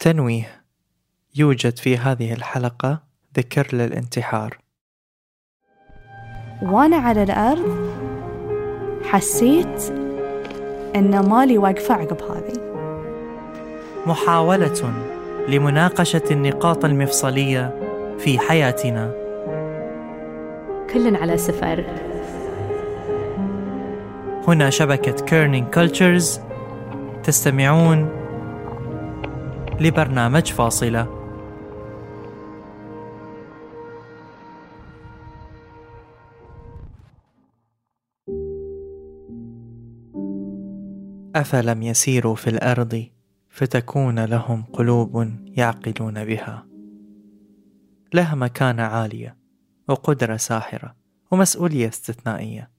تنويه يوجد في هذه الحلقة ذكر للانتحار. وأنا على الأرض حسيت إن مالي واقفة عقب هذه. محاولة لمناقشة النقاط المفصلية في حياتنا. كل على سفر. هنا شبكة Kerning Cultures تستمعون لبرنامج فاصلة. أفلم يسيروا في الأرض فتكون لهم قلوب يعقلون بها. لها مكانة عالية وقدرة ساحرة ومسؤولية استثنائية.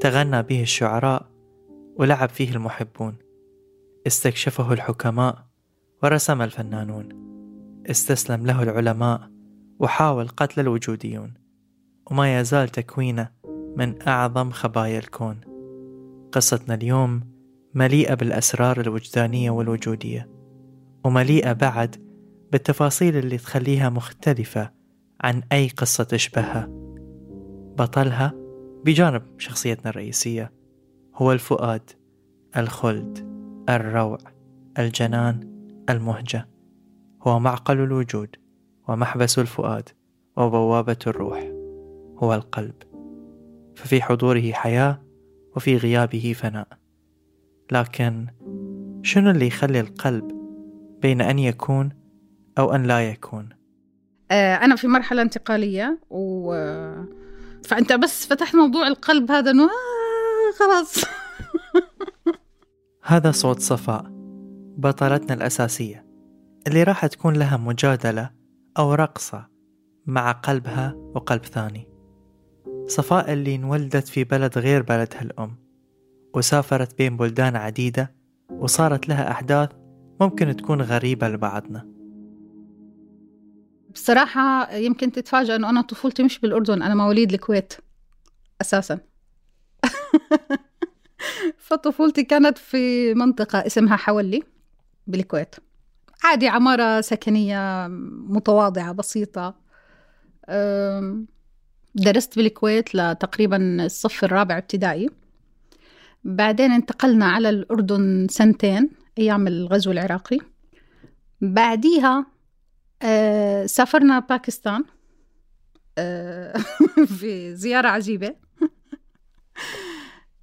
تغنى به الشعراء ولعب فيه المحبون. استكشفه الحكماء ورسم الفنانون. استسلم له العلماء وحاول قتل الوجوديون. وما يزال تكوينه من أعظم خبايا الكون. قصتنا اليوم مليئة بالأسرار الوجدانية والوجودية ومليئة بعد بالتفاصيل اللي تخليها مختلفة عن أي قصة تشبهها. بطلها بجانب شخصيتنا الرئيسية هو الفؤاد الخلد الروع الجنان المهجة. هو معقل الوجود ومحبس الفؤاد وبوابة الروح. هو القلب. ففي حضوره حياة وفي غيابه فناء. لكن شنو اللي يخلي القلب بين أن يكون أو أن لا يكون؟ آه، أنا في مرحلة انتقالية و فأنت بس فتحت موضوع القلب هذا إنه آه خلاص. هذا صوت صفاء. بطلتنا الأساسية اللي راح تكون لها مجادلة أو رقصة مع قلبها وقلب ثاني. صفاء اللي انولدت في بلد غير بلدها الأم وسافرت بين بلدان عديدة وصارت لها أحداث ممكن تكون غريبة لبعضنا. بصراحة يمكن تتفاجأ أنه أنا طفولتي مش بالأردن أنا مواليد الكويت أساسا. فطفولتي كانت في منطقة اسمها حولي. بالكويت. عادي عمارة سكنية متواضعة بسيطة. درست بالكويت لتقريبا الصف الرابع ابتدائي. بعدين انتقلنا على الأردن سنتين أيام الغزو العراقي. بعديها آه سافرنا باكستان آه في زيارة عجيبة.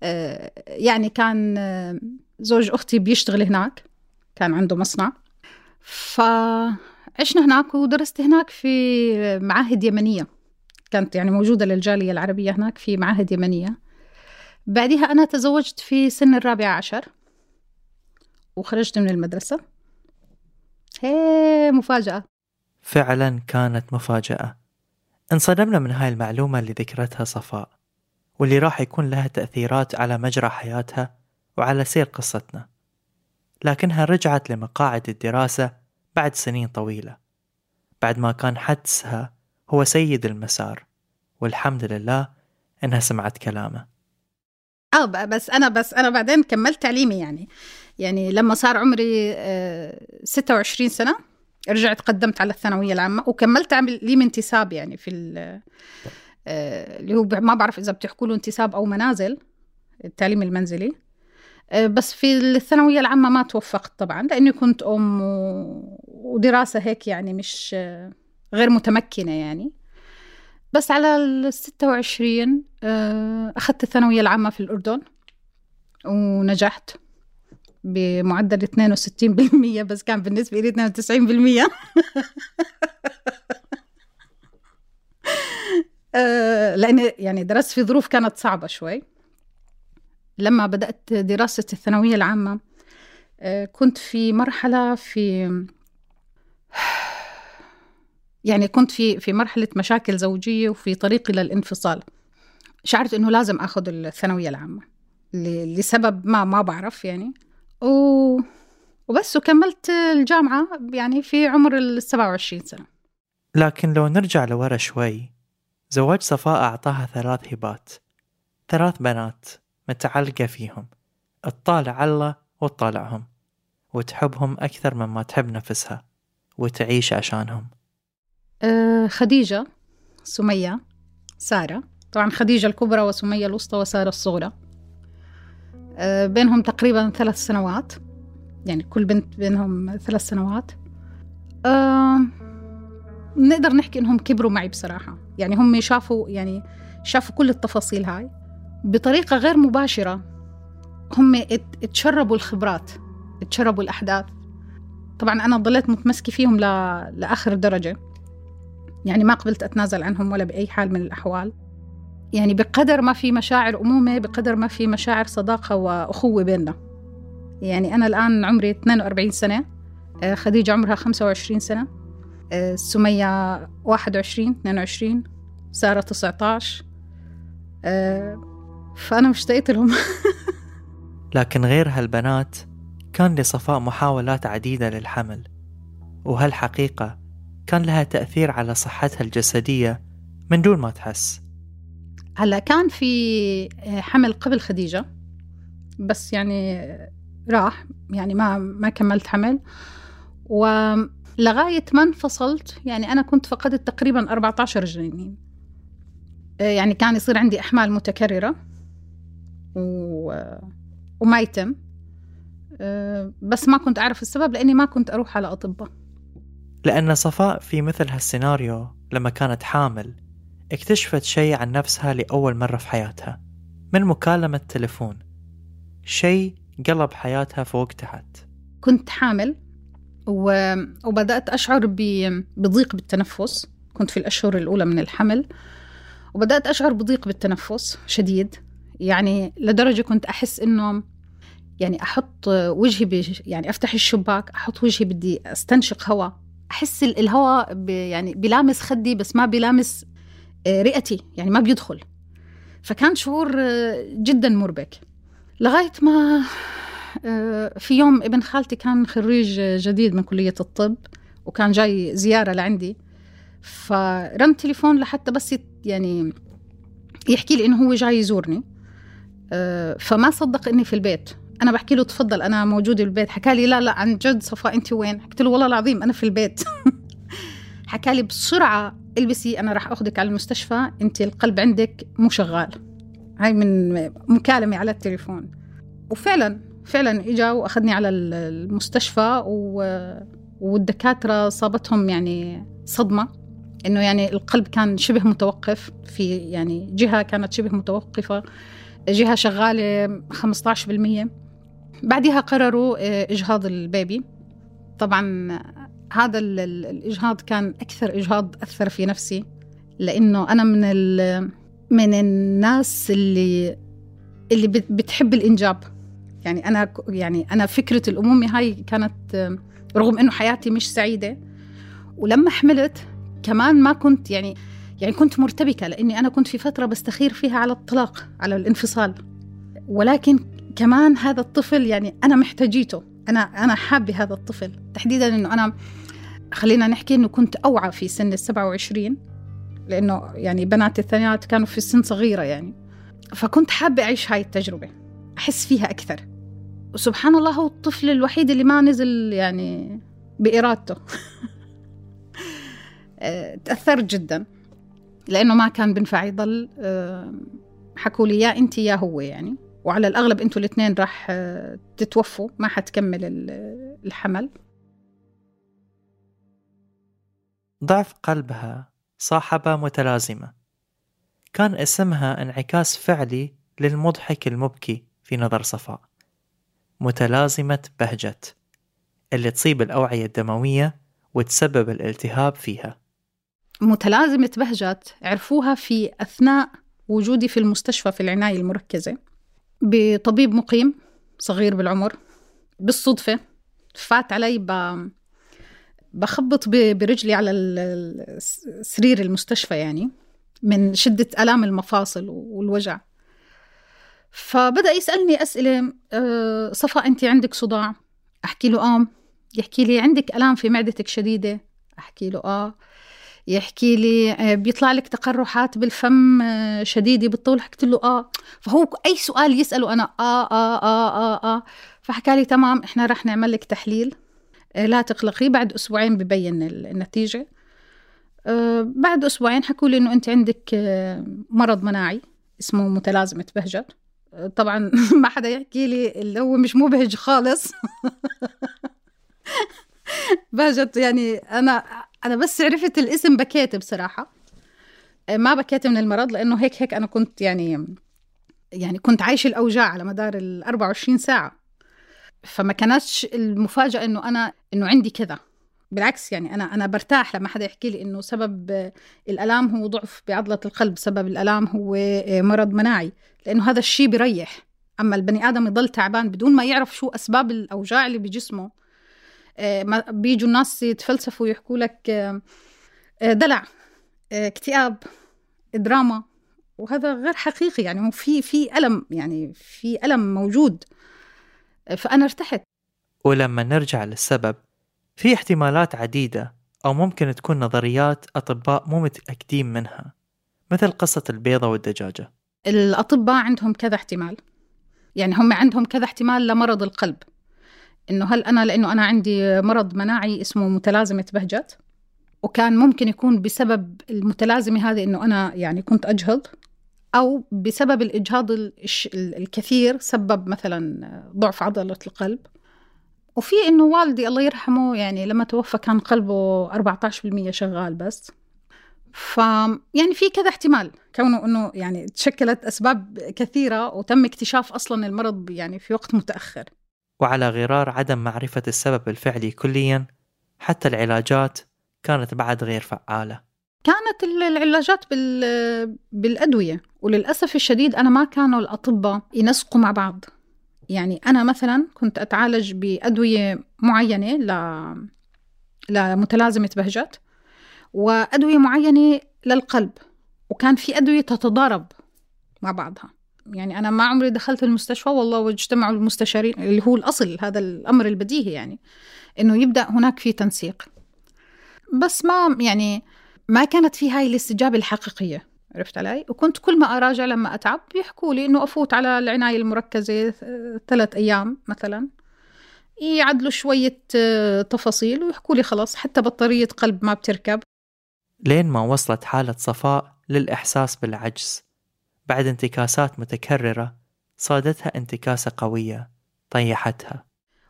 آه يعني كان زوج أختي بيشتغل هناك. كان عنده مصنع. فعشنا هناك ودرست هناك في معاهد يمنية. كانت يعني موجودة للجالية العربية هناك في معاهد يمنية. بعدها أنا تزوجت في سن الرابعة عشر. وخرجت من المدرسة. هي مفاجأة. فعلا كانت مفاجأة. انصدمنا من هاي المعلومة اللي ذكرتها صفاء واللي راح يكون لها تأثيرات على مجرى حياتها وعلى سير قصتنا. لكنها رجعت لمقاعد الدراسة بعد سنين طويلة. بعد ما كان حدسها هو سيد المسار والحمد لله إنها سمعت كلامه. آه بس أنا بس أنا بعدين كملت تعليمي يعني. يعني لما صار عمري 26 آه، سنة رجعت قدمت على الثانوية العامة وكملت لي انتساب يعني في آه، اللي هو ما بعرف إذا بتحكوا له انتساب أو منازل التعليم المنزلي. بس في الثانوية العامة ما توفقت طبعا لأني كنت أم ودراسة هيك يعني مش غير متمكنة يعني. بس على ال 26 آه، أخذت الثانوية العامة في الأردن ونجحت بمعدل 62% بس كان بالنسبة لي 92% آه، لأن يعني درست في ظروف كانت صعبة شوي. لما بدأت دراسة الثانوية العامة آه، كنت في مرحلة في يعني كنت في في مرحلة مشاكل زوجية وفي طريقي للانفصال. شعرت إنه لازم أخذ الثانوية العامة لسبب ما ما بعرف يعني. و... وبس وكملت الجامعة يعني في عمر ال 27 سنة. لكن لو نرجع لورا شوي زواج صفاء أعطاها ثلاث هبات ثلاث بنات. متعلقة فيهم تطالع الله وتطالعهم وتحبهم أكثر مما تحب نفسها وتعيش عشانهم. آه، خديجة سمية سارة. طبعا خديجة الكبرى وسمية الوسطى وسارة الصغرى. آه، بينهم تقريبا ثلاث سنوات. يعني كل بنت بينهم ثلاث سنوات. أه نقدر نحكي إنهم كبروا معي بصراحة. يعني هم شافوا يعني شافوا كل التفاصيل هاي. بطريقة غير مباشرة. هم اتشربوا الخبرات اتشربوا الأحداث. طبعا أنا ضليت متمسكة فيهم ل... لآخر درجة. يعني ما قبلت أتنازل عنهم ولا بأي حال من الأحوال. يعني بقدر ما في مشاعر أمومة بقدر ما في مشاعر صداقة وأخوة بيننا. يعني أنا الآن عمري 42 سنة آه، خديجة عمرها 25 سنة آه، سمية 21 22 سارة 19 آه، فأنا مشتقت لهم. لكن غير هالبنات كان لصفاء محاولات عديدة للحمل وهالحقيقة كان لها تأثير على صحتها الجسدية من دون ما تحس. هلا كان في حمل قبل خديجة بس يعني راح يعني ما ما كملت حمل. و لغاية ما انفصلت يعني أنا كنت فقدت تقريبا 14 جنين يعني كان يصير عندي أحمال متكررة. و... وما يتم. آه، بس ما كنت أعرف السبب لأني ما كنت أروح على أطباء. لأن صفاء في مثل هالسيناريو لما كانت حامل اكتشفت شيء عن نفسها لأول مرة في حياتها. من مكالمة تلفون شيء قلب حياتها فوق تحت كنت حامل وبدأت أشعر بضيق بالتنفس. كنت في الأشهر الأولى من الحمل. وبدأت أشعر بضيق بالتنفس شديد. يعني لدرجة كنت أحس إنه يعني أحط وجهي بي يعني أفتح الشباك أحط وجهي بدي أستنشق هواء أحس الهواء يعني بيلامس خدي بس ما بيلامس آه، رئتي يعني ما بيدخل. فكان شعور آه، جدا مربك. لغاية ما آه، في يوم ابن خالتي كان خريج جديد من كلية الطب وكان جاي زيارة لعندي. فرن تليفون لحتى بس يعني يحكي لي إنه هو جاي يزورني. فما صدق إني في البيت. أنا بحكي له تفضل أنا موجودة بالبيت. حكى لي لا لا عن جد صفاء أنت وين؟ حكيت له والله العظيم أنا في البيت. حكى لي بسرعة إلبسي أنا راح أخذك على المستشفى أنت القلب عندك مو شغال. هاي من مكالمة على التليفون. وفعلا فعلا إجا وأخذني على المستشفى و... والدكاترة صابتهم يعني صدمة. إنه يعني القلب كان شبه متوقف في يعني جهة كانت شبه متوقفة. جهة شغالة 15% بعدها قرروا آه، إجهاض البيبي. طبعا هذا الإجهاض كان أكثر إجهاض أثر في نفسي لأنه أنا من من الناس اللي اللي بتحب الإنجاب. يعني أنا يعني أنا فكرة الأمومة هاي كانت رغم إنه حياتي مش سعيدة. ولما حملت كمان ما كنت يعني يعني كنت مرتبكة لأني أنا كنت في فترة بستخير فيها على الطلاق على الانفصال. ولكن كمان هذا الطفل يعني أنا محتاجيته. أنا أنا حابة هذا الطفل. تحديدا إنه أنا خلينا نحكي إنه كنت أوعى في سن ال 27 لأنه يعني بناتي الثانيات كانوا في سن صغيرة يعني. فكنت حابة أعيش هاي التجربة أحس فيها أكثر. وسبحان الله هو الطفل الوحيد اللي ما نزل يعني بإرادته. آه، تأثرت جدا. لأنه ما كان بنفع يضل آه، حكوا لي يا أنت يا هو يعني. وعلى الأغلب أنتوا الاثنين راح آه، تتوفوا ما حتكمل الحمل. ضعف قلبها صاحبة متلازمة. كان اسمها انعكاس فعلي للمضحك المبكي في نظر صفاء متلازمة بهجت اللي تصيب الأوعية الدموية وتسبب الالتهاب فيها. متلازمة بهجت عرفوها في أثناء وجودي في المستشفى في العناية المركزة. بطبيب مقيم صغير بالعمر بالصدفة فات علي ب... بخبط برجلي على سرير المستشفى يعني من شدة آلام المفاصل والوجع. فبدأ يسألني أسئلة أه صفا أنت عندك صداع؟ أحكي له آه. يحكي لي عندك ألام في معدتك شديدة؟ أحكي له آه. يحكي لي آه بيطلع لك تقرحات بالفم آه شديدة بالطول. حكيت له آه. فهو أي سؤال يسأله أنا آه آه آه آه, آه. فحكى لي تمام إحنا رح نعمل لك تحليل آه، لا تقلقي بعد أسبوعين ببين النتيجة. آه، بعد أسبوعين حكوا لي إنه أنت عندك مرض مناعي اسمه متلازمة بهجت طبعا ما حدا يحكي لي اللي هو مش مبهج خالص. بهجت يعني أنا أنا بس عرفت الاسم بكيت بصراحة ما بكيت من المرض لأنه هيك هيك أنا كنت يعني يعني كنت عايش الأوجاع على مدار ال 24 ساعة. فما كانتش المفاجأة إنه أنا إنه عندي كذا. بالعكس يعني أنا أنا برتاح لما حدا يحكي لي إنه سبب الآلام هو ضعف بعضلة القلب سبب الآلام هو مرض مناعي. لأنه هذا الشيء بيريح. أما البني آدم يضل تعبان بدون ما يعرف شو أسباب الأوجاع اللي بجسمه آه، بيجوا الناس يتفلسفوا ويحكوا لك آه، آه، دلع اكتئاب دراما. وهذا غير حقيقي يعني في في ألم يعني في ألم موجود. فأنا ارتحت. ولما نرجع للسبب في احتمالات عديدة أو ممكن تكون نظريات أطباء مو متأكدين منها مثل قصة البيضة والدجاجة. الأطباء عندهم كذا احتمال. يعني هم عندهم كذا احتمال لمرض القلب. إنه هل أنا لأنه أنا عندي مرض مناعي اسمه متلازمة بهجت وكان ممكن يكون بسبب المتلازمة هذه إنه أنا يعني كنت أجهض أو بسبب الإجهاض الكثير سبب مثلا ضعف عضلة القلب وفي إنه والدي الله يرحمه يعني لما توفى كان قلبه 14% شغال بس ف يعني في كذا احتمال كونه إنه يعني تشكلت أسباب كثيرة وتم اكتشاف أصلا المرض يعني في وقت متأخر. وعلى غرار عدم معرفة السبب الفعلي كليا حتى العلاجات كانت بعد غير فعالة. كانت العلاجات بالأدوية وللأسف الشديد أنا ما كانوا الأطباء ينسقوا مع بعض. يعني أنا مثلا كنت أتعالج بأدوية معينة ل لمتلازمة بهجت وأدوية معينة للقلب وكان في أدوية تتضارب مع بعضها يعني أنا ما عمري دخلت المستشفى والله واجتمعوا المستشارين اللي هو الأصل هذا الأمر البديهي يعني إنه يبدأ هناك في تنسيق. بس ما يعني ما كانت في هاي الاستجابة الحقيقية عرفت علي؟ وكنت كل ما أراجع لما أتعب بيحكوا لي إنه أفوت على العناية المركزة ثلاث أيام مثلا يعدلوا شوية آه، تفاصيل ويحكوا لي خلاص حتى بطارية قلب ما بتركب. لين ما وصلت حالة صفاء للإحساس بالعجز. بعد انتكاسات متكررة صادتها انتكاسة قوية طيحتها.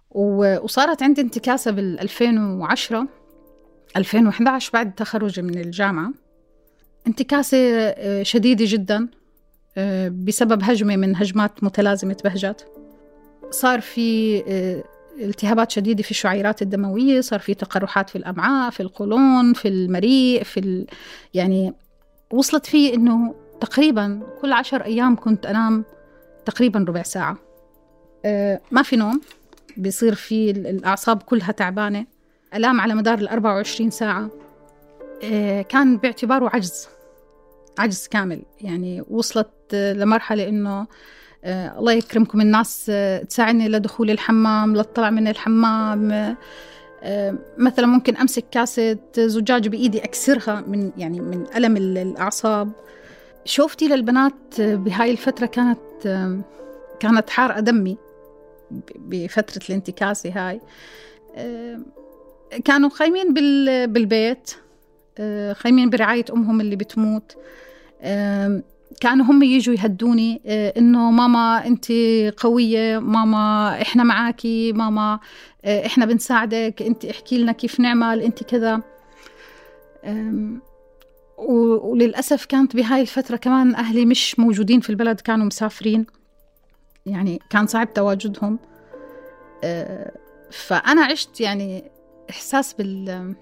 وصارت عندي انتكاسة بال 2010 2011 بعد تخرجي من الجامعة. انتكاسة آه، شديدة جدا آه، بسبب هجمة من هجمات متلازمة بهجت صار في آه، التهابات شديدة في الشعيرات الدموية صار في تقرحات في الأمعاء في القولون في المريء في ال... يعني وصلت في إنه تقريبا كل عشر أيام كنت أنام تقريبا ربع ساعة. أه ما في نوم بيصير في الأعصاب كلها تعبانة. ألام على مدار ال 24 ساعة. أه كان باعتباره عجز عجز كامل. يعني وصلت لمرحلة إنه آه الله يكرمكم الناس آه تساعدني لدخول الحمام لطلع من الحمام. آه مثلا ممكن أمسك كاسه زجاج بإيدي أكسرها من يعني من ألم الأعصاب. شوفتي للبنات بهاي الفترة كانت كانت حارقه دمي بفترة الانتكاسه هاي. كانوا خايمين بالبيت خايمين برعاية أمهم اللي بتموت. كانوا هم يجوا يهدوني إنه ماما أنت قوية ماما إحنا معاكي ماما إحنا بنساعدك أنت احكي لنا كيف نعمل أنت كذا. وللأسف كانت بهاي الفترة كمان أهلي مش موجودين في البلد كانوا مسافرين. يعني كان صعب تواجدهم. آه، فأنا عشت يعني إحساس بال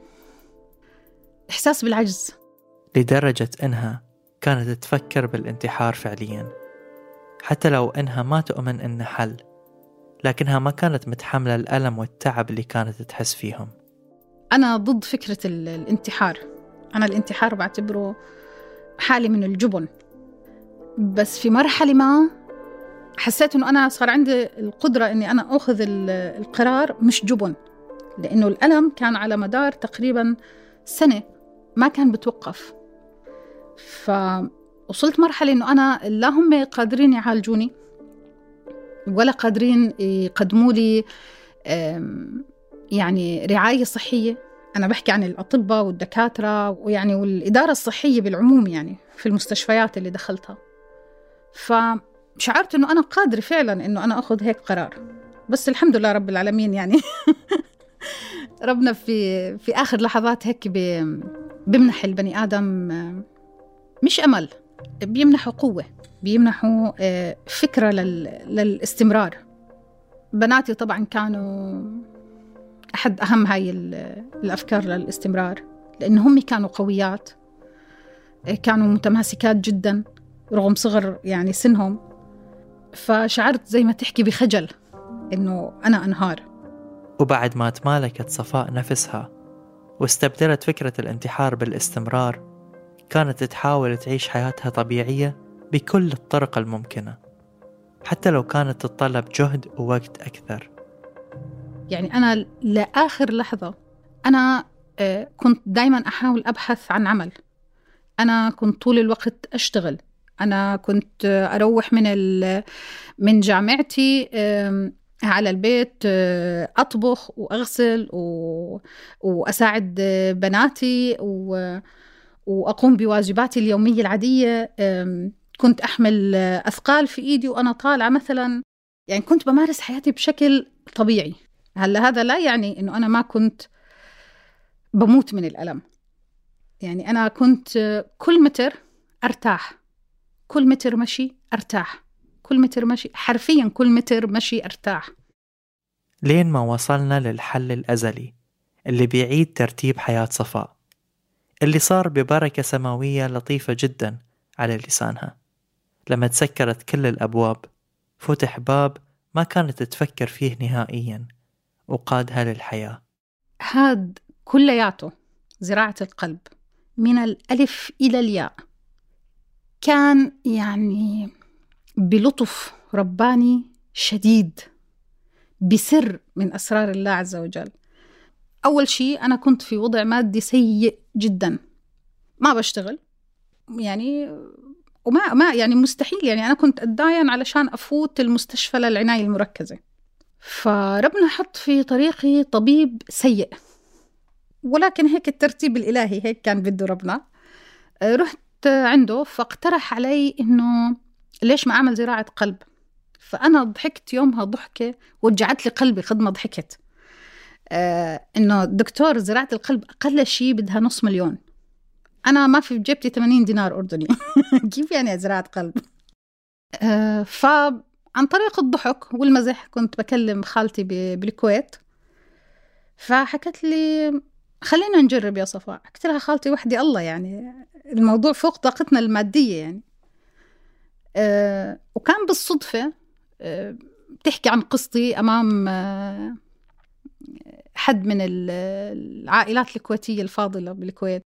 إحساس بالعجز. لدرجة إنها كانت تفكر بالانتحار فعليا. حتى لو إنها ما تؤمن إنه حل لكنها ما كانت متحملة الألم والتعب اللي كانت تحس فيهم. أنا ضد فكرة الانتحار. أنا الانتحار بعتبره حالة من الجبن. بس في مرحلة ما حسيت إنه أنا صار عندي القدرة إني أنا أخذ القرار مش جبن لأنه الألم كان على مدار تقريبا سنة ما كان بتوقف. فوصلت مرحلة إنه أنا لا هم قادرين يعالجوني ولا قادرين يقدموا لي يعني رعاية صحية. أنا بحكي عن الأطباء والدكاترة ويعني والإدارة الصحية بالعموم يعني في المستشفيات اللي دخلتها. فشعرت إنه أنا قادرة فعلا إنه أنا أخذ هيك قرار. بس الحمد لله رب العالمين يعني. ربنا في في آخر لحظات هيك بيمنح البني آدم مش أمل بيمنحوا قوة بيمنحوا آه، فكرة للاستمرار. بناتي طبعا كانوا أحد أهم هاي الأفكار للاستمرار لأن هم كانوا قويات كانوا متماسكات جدا رغم صغر يعني سنهم. فشعرت زي ما تحكي بخجل إنه أنا أنهار. وبعد ما تمالكت صفاء نفسها واستبدلت فكرة الانتحار بالاستمرار كانت تحاول تعيش حياتها طبيعية بكل الطرق الممكنة حتى لو كانت تتطلب جهد ووقت أكثر. يعني أنا لآخر لحظة أنا آه، كنت دايما أحاول أبحث عن عمل. أنا كنت طول الوقت أشتغل. أنا كنت أروح من من جامعتي على البيت آه، أطبخ وأغسل و... وأساعد بناتي. وأقوم بواجباتي اليومية العادية. كنت أحمل أثقال في إيدي وأنا طالعة مثلا. يعني كنت بمارس حياتي بشكل طبيعي. هلا هذا لا يعني إنه أنا ما كنت بموت من الألم. يعني أنا كنت كل متر أرتاح كل متر مشي أرتاح كل متر مشي حرفيا كل متر مشي أرتاح. لين ما وصلنا للحل الأزلي اللي بيعيد ترتيب حياة صفاء اللي صار ببركة سماوية لطيفة جدا على لسانها. لما تسكرت كل الأبواب فتح باب ما كانت تفكر فيه نهائيا. وقادها للحياة هاد كلياته زراعة القلب من الألف إلى الياء. كان يعني بلطف رباني شديد بسر من أسرار الله عز وجل. أول شيء أنا كنت في وضع مادي سيء جدا. ما بشتغل يعني وما ما يعني مستحيل. يعني أنا كنت أتداين علشان أفوت المستشفى للعناية المركزة. فربنا حط في طريقي طبيب سيء. ولكن هيك الترتيب الإلهي هيك كان بده ربنا. رحت عنده فاقترح علي إنه ليش ما أعمل زراعة قلب؟ فأنا ضحكت يومها ضحكة وجعت لي قلبي خد ما ضحكت. آه إنه دكتور زراعة القلب أقل شيء بدها نص مليون. أنا ما في بجيبتي 80 دينار أردني. كيف يعني زراعة قلب؟ آه فعن طريق الضحك والمزح كنت بكلم خالتي بالكويت. فحكت لي خلينا نجرب يا صفاء. قلت لها خالتي وحدي الله يعني الموضوع فوق طاقتنا المادية يعني. أه وكان بالصدفة أه بتحكي عن قصتي أمام أه حد من العائلات الكويتية الفاضلة بالكويت.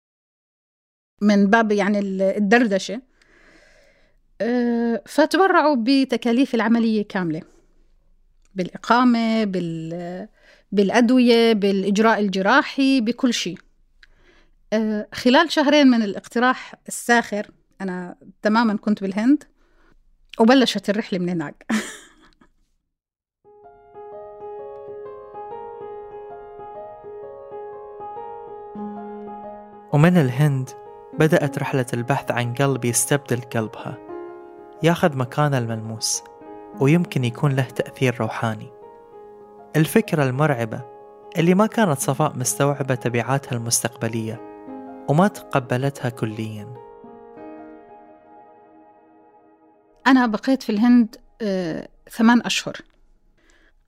من باب يعني الدردشة. فتبرعوا بتكاليف العملية كاملة. بالإقامة بال بالأدوية بالإجراء الجراحي بكل شيء. أه خلال شهرين من الاقتراح الساخر أنا تماما كنت بالهند وبلشت الرحلة من هناك. ومن الهند بدأت رحلة البحث عن قلب يستبدل قلبها. ياخذ مكان الملموس ويمكن يكون له تأثير روحاني. الفكرة المرعبة اللي ما كانت صفاء مستوعبة تبعاتها المستقبلية وما تقبلتها كليا. أنا بقيت في الهند آه، ثمان أشهر.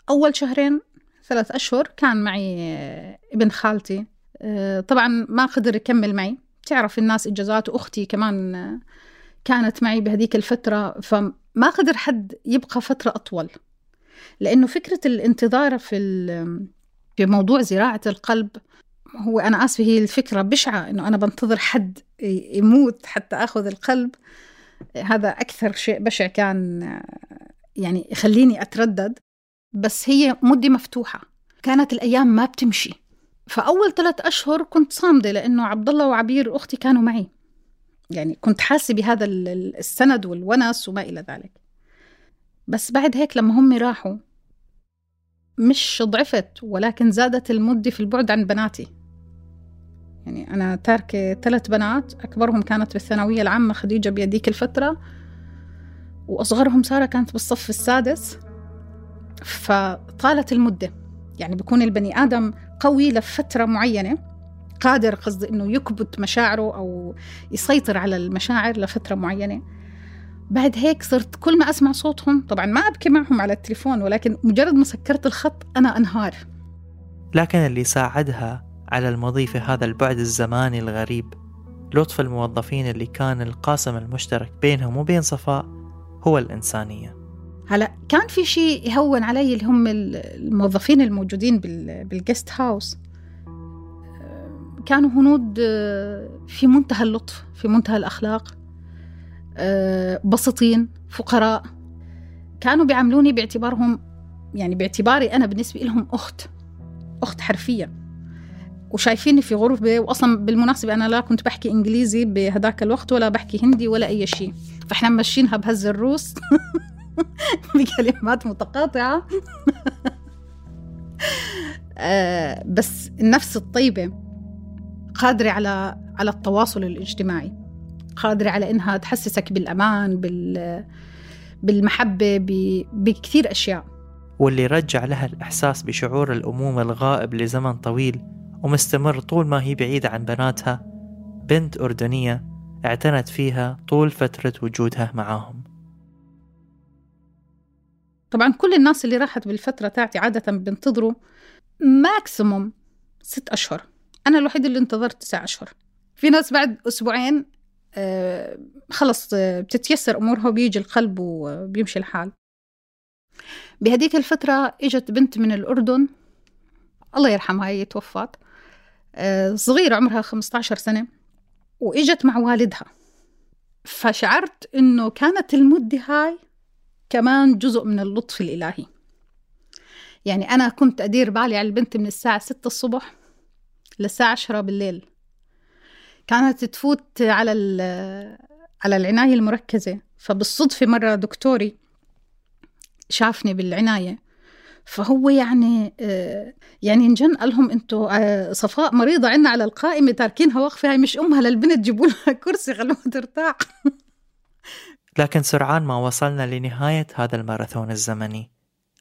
أول شهرين ثلاث أشهر كان معي آه، ابن خالتي. آه، طبعا ما قدر يكمل معي. تعرف الناس إجازات وأختي كمان كانت معي بهذيك الفترة فما قدر حد يبقى فترة أطول. لأنه فكرة الانتظار في في موضوع زراعة القلب هو أنا آسفة هي الفكرة بشعة إنه أنا بنتظر حد يموت حتى آخذ القلب. هذا أكثر شيء بشع كان يعني يخليني أتردد. بس هي مدة مفتوحة. كانت الأيام ما بتمشي. فأول ثلاث أشهر كنت صامدة لأنه عبد الله وعبير أختي كانوا معي. يعني كنت حاسة بهذا السند والونس وما إلى ذلك. بس بعد هيك لما هم راحوا مش ضعفت ولكن زادت المدة في البعد عن بناتي. يعني أنا تاركة ثلاث بنات أكبرهم كانت بالثانوية العامة خديجة بيديك الفترة وأصغرهم سارة كانت بالصف السادس. فطالت المدة. يعني بيكون البني آدم قوي لفترة معينة قادر قصدي إنه يكبت مشاعره أو يسيطر على المشاعر لفترة معينة. بعد هيك صرت كل ما أسمع صوتهم طبعا ما أبكي معهم على التليفون ولكن مجرد ما سكرت الخط أنا أنهار. لكن اللي ساعدها على المضي في هذا البعد الزماني الغريب لطف الموظفين اللي كان القاسم المشترك بينهم وبين صفاء هو الإنسانية. هلا كان في شيء يهون علي اللي هم الموظفين الموجودين بالجست هاوس كانوا هنود في منتهى اللطف في منتهى الأخلاق بسيطين فقراء. كانوا بيعاملوني باعتبارهم يعني باعتباري أنا بالنسبة لهم أخت أخت حرفيا. وشايفيني في غرفة وأصلا بالمناسبة أنا لا كنت بحكي إنجليزي بهداك الوقت ولا بحكي هندي ولا أي شيء. فإحنا ماشيينها بهز الروس بكلمات متقاطعة. آه، بس النفس الطيبة قادرة على على التواصل الاجتماعي قادرة على إنها تحسسك بالأمان بال بالمحبة بكثير أشياء. واللي رجع لها الإحساس بشعور الأمومة الغائب لزمن طويل ومستمر طول ما هي بعيدة عن بناتها بنت أردنية اعتنت فيها طول فترة وجودها معاهم. طبعا كل الناس اللي راحت بالفترة تاعتي عادة بينتظروا ماكسيموم ست أشهر. أنا الوحيدة اللي انتظرت تسع أشهر. في ناس بعد أسبوعين آه خلص آه بتتيسر أمورها وبيجي القلب وبيمشي الحال. بهديك الفترة إجت بنت من الأردن الله يرحمها هي توفت. آه صغيرة عمرها 15 سنة وإجت مع والدها. فشعرت إنه كانت المدة هاي كمان جزء من اللطف الإلهي. يعني أنا كنت أدير بالي على البنت من الساعة ستة الصبح للساعة عشرة بالليل. كانت تفوت على على العناية المركزة. فبالصدفة مرة دكتوري شافني بالعناية. فهو يعني آه، يعني انجن قال لهم إنتوا آه، صفاء مريضة عنا على القائمة تاركينها واقفة هاي مش أمها للبنت جيبوا لها كرسي خلوها ترتاح. لكن سرعان ما وصلنا لنهاية هذا الماراثون الزمني.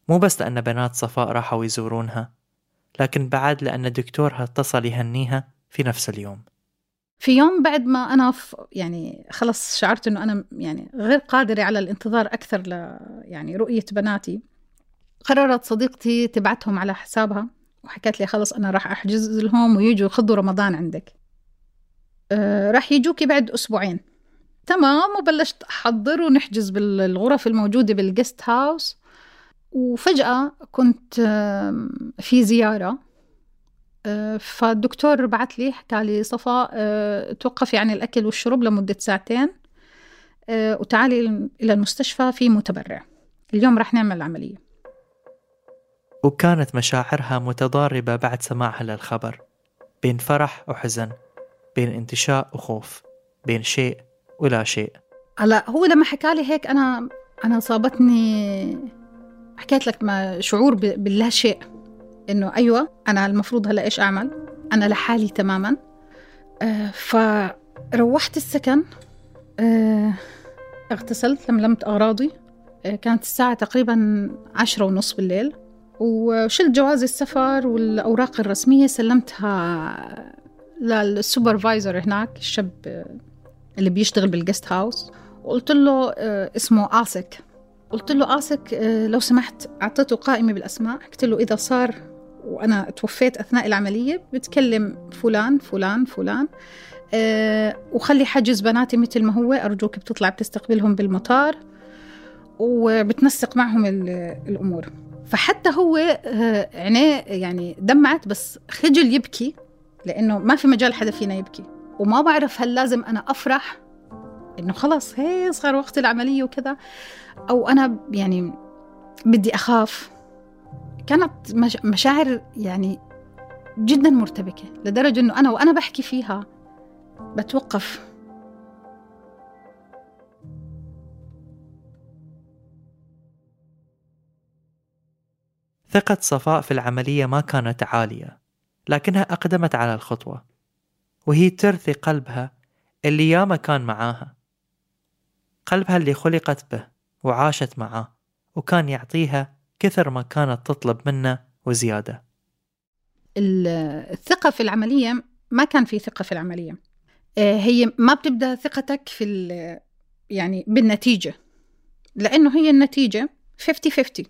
مو بس لأن بنات صفاء راحوا يزورونها. لكن بعد لأن دكتورها اتصل يهنيها في نفس اليوم. في يوم بعد ما أنا يعني خلص شعرت إنه أنا يعني غير قادرة على الانتظار أكثر ل يعني رؤية بناتي قررت صديقتي تبعتهم على حسابها وحكت لي خلص أنا راح أحجز لهم ويجوا يخذوا رمضان عندك. أه راح يجوكي بعد أسبوعين. تمام وبلشت أحضر ونحجز بالغرف الموجودة بالجست هاوس وفجأة كنت في زيارة آه، فالدكتور بعت لي حكى لي صفاء آه، توقفي عن الأكل والشرب لمدة ساعتين آه، وتعالي إلى المستشفى في متبرع. اليوم رح نعمل العملية. وكانت مشاعرها متضاربة بعد سماعها للخبر. بين فرح وحزن بين انتشاء وخوف بين شيء ولا شيء. هلا هو لما حكى لي هيك أنا أنا صابتني حكيت لك ما شعور باللا شيء. إنه أيوه أنا المفروض هلا إيش أعمل؟ أنا لحالي تماما. آه فروحت السكن. آه اغتسلت لملمت أغراضي. آه كانت الساعة تقريبا عشرة ونص بالليل. وشلت جواز السفر والأوراق الرسمية سلمتها للسوبرفايزر هناك الشاب اللي بيشتغل بالجست هاوس وقلت له آه، اسمه آسك. قلت له آسك آه، لو سمحت أعطيته قائمة بالأسماء. قلت له إذا صار وأنا توفيت أثناء العملية بتكلم فلان فلان فلان أه وخلي حجز بناتي مثل ما هو أرجوك بتطلع بتستقبلهم بالمطار وبتنسق معهم الأمور. فحتى هو آه، عينيه يعني دمعت بس خجل يبكي لأنه ما في مجال حدا فينا يبكي. وما بعرف هل لازم أنا أفرح إنه خلص هي صار وقت العملية وكذا. أو أنا يعني بدي أخاف. كانت مشاعر يعني جدا مرتبكة لدرجة إنه أنا وأنا بحكي فيها بتوقف. ثقة صفاء في العملية ما كانت عالية لكنها أقدمت على الخطوة وهي ترثي قلبها اللي ياما كان معاها. قلبها اللي خلقت به وعاشت معاه وكان يعطيها كثر ما كانت تطلب منه وزيادة. الثقة في العملية ما كان في ثقة في العملية. آه، هي ما بتبدأ ثقتك في يعني بالنتيجة لأنه هي النتيجة 50 50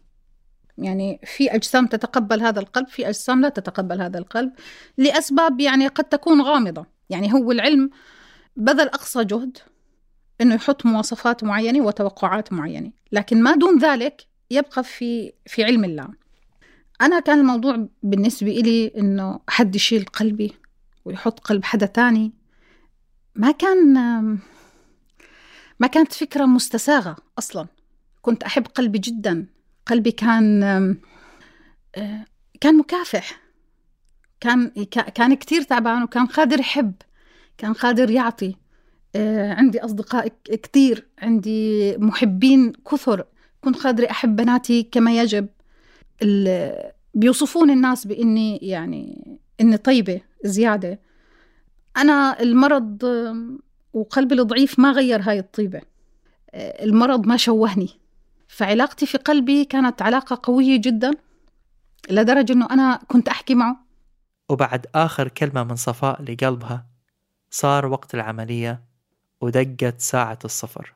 يعني في أجسام تتقبل هذا القلب في أجسام لا تتقبل هذا القلب لأسباب يعني قد تكون غامضة. يعني هو العلم بذل أقصى جهد أنه يحط مواصفات معينة وتوقعات معينة. لكن ما دون ذلك يبقى في في علم الله. أنا كان الموضوع بالنسبة إلي إنه حد يشيل قلبي ويحط قلب حدا تاني ما كان ما كانت فكرة مستساغة أصلا. كنت أحب قلبي جدا. قلبي كان كان مكافح. كان كان كتير تعبان وكان قادر يحب كان قادر يعطي. عندي أصدقاء كتير عندي محبين كثر كنت قادرة أحب بناتي كما يجب. بيوصفون الناس بإني يعني إني طيبة زيادة. أنا المرض وقلبي الضعيف ما غير هاي الطيبة. آه، المرض ما شوهني. فعلاقتي في قلبي كانت علاقة قوية جدا لدرجة أنه أنا كنت أحكي معه. وبعد آخر كلمة من صفاء لقلبها صار وقت العملية. ودقت ساعة الصفر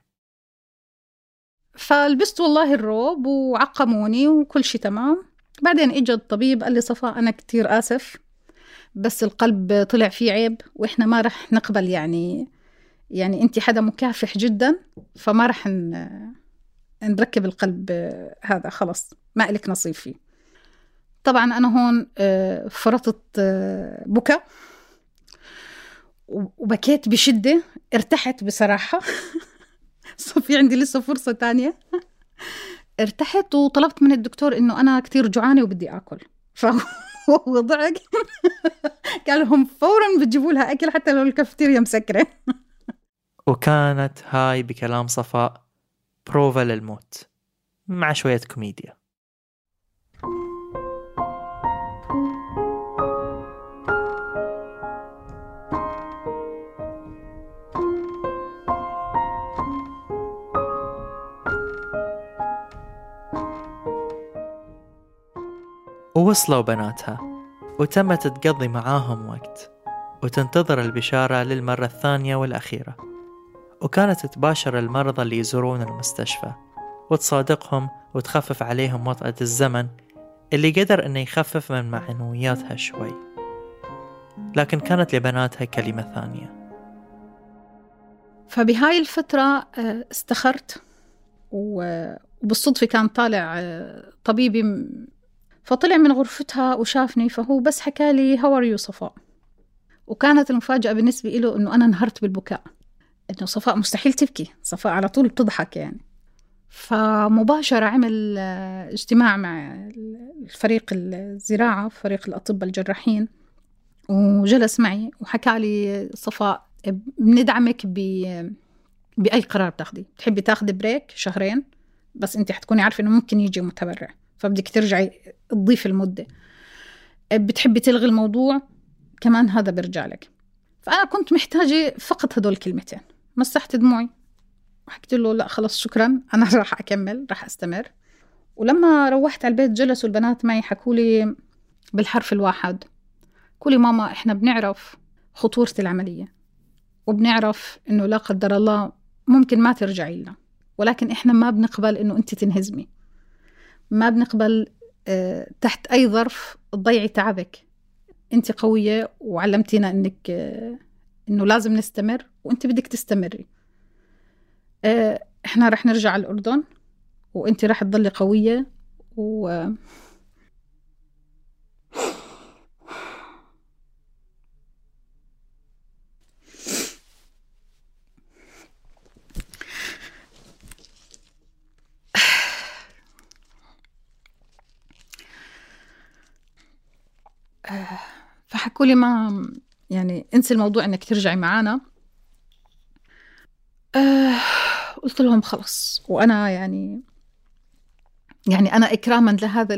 فلبست والله الروب وعقموني وكل شيء تمام. بعدين اجى الطبيب قال لي صفاء أنا كتير آسف بس القلب طلع فيه عيب وإحنا ما رح نقبل يعني يعني أنت حدا مكافح جدا فما رح نركب القلب هذا خلص ما إلك نصيب فيه. طبعا أنا هون آه، فرطت آه، بكى وبكيت بشدة ارتحت بصراحة. في عندي لسه فرصة تانية. ارتحت وطلبت من الدكتور إنه أنا كثير جوعانة وبدي آكل. فهو ضحك. قال لهم فورا بتجيبوا لها أكل حتى لو الكافتيريا مسكرة. وكانت هاي بكلام صفاء بروفا للموت مع شوية كوميديا. ووصلوا بناتها وتمت تقضي معاهم وقت وتنتظر البشارة للمرة الثانية والأخيرة. وكانت تباشر المرضى اللي يزورون المستشفى وتصادقهم وتخفف عليهم وطأة الزمن اللي قدر إنه يخفف من معنوياتها شوي. لكن كانت لبناتها كلمة ثانية. فبهاي الفترة آه، استخرت وبالصدفة كان طالع آه، طبيبي فطلع من غرفتها وشافني فهو بس حكى لي how are you صفاء؟ وكانت المفاجأة بالنسبة له إنه أنا انهرت بالبكاء إنه صفاء مستحيل تبكي صفاء على طول بتضحك يعني. فمباشرة عمل آه، اجتماع مع الفريق الزراعة فريق الأطباء الجراحين وجلس معي وحكى لي صفاء بندعمك ب بأي قرار بتاخدي بتحبي تاخدي بريك شهرين؟ بس انت حتكوني عارفة إنه ممكن يجي متبرع. فبدك ترجعي تضيفي المدة. بتحبي تلغي الموضوع كمان هذا بيرجع لك. فأنا كنت محتاجة فقط هدول الكلمتين مسحت دموعي. وحكيت له لا خلص شكرا أنا راح أكمل راح أستمر. ولما روحت على البيت جلسوا البنات معي حكوا لي بالحرف الواحد. قولي ماما إحنا بنعرف خطورة العملية وبنعرف إنه لا قدر الله ممكن ما ترجعي لنا ولكن إحنا ما بنقبل إنه أنت تنهزمي. ما بنقبل آه، تحت أي ظرف تضيعي تعبك. أنت قوية وعلمتينا إنك آه، إنه لازم نستمر وأنت بدك تستمري. آه، إحنا رح نرجع الأردن وأنت رح تضلي قوية و فحكوا لي ما يعني انسي الموضوع انك ترجعي معانا. آه قلت لهم خلص وأنا يعني يعني أنا إكراما لهذا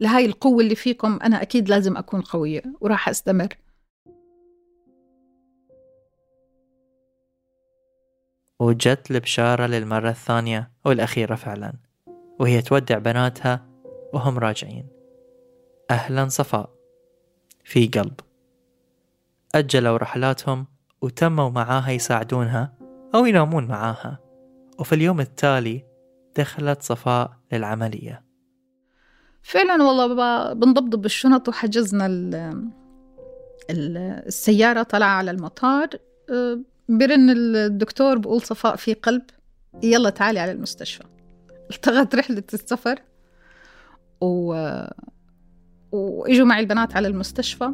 لهاي القوة اللي فيكم أنا أكيد لازم أكون قوية وراح أستمر. وجت البشارة للمرة الثانية والأخيرة فعلا وهي تودع بناتها وهم راجعين. أهلا صفاء. في قلب. أجلوا رحلاتهم وتموا معاها يساعدونها أو ينامون معاها. وفي اليوم التالي دخلت صفاء للعملية. فعلا والله بنضبضب بالشنط وحجزنا السيارة طلع على المطار. أه، برن الدكتور بقول صفاء في قلب. يلا تعالي على المستشفى. التغت رحلة السفر. و... وإجوا معي البنات على المستشفى.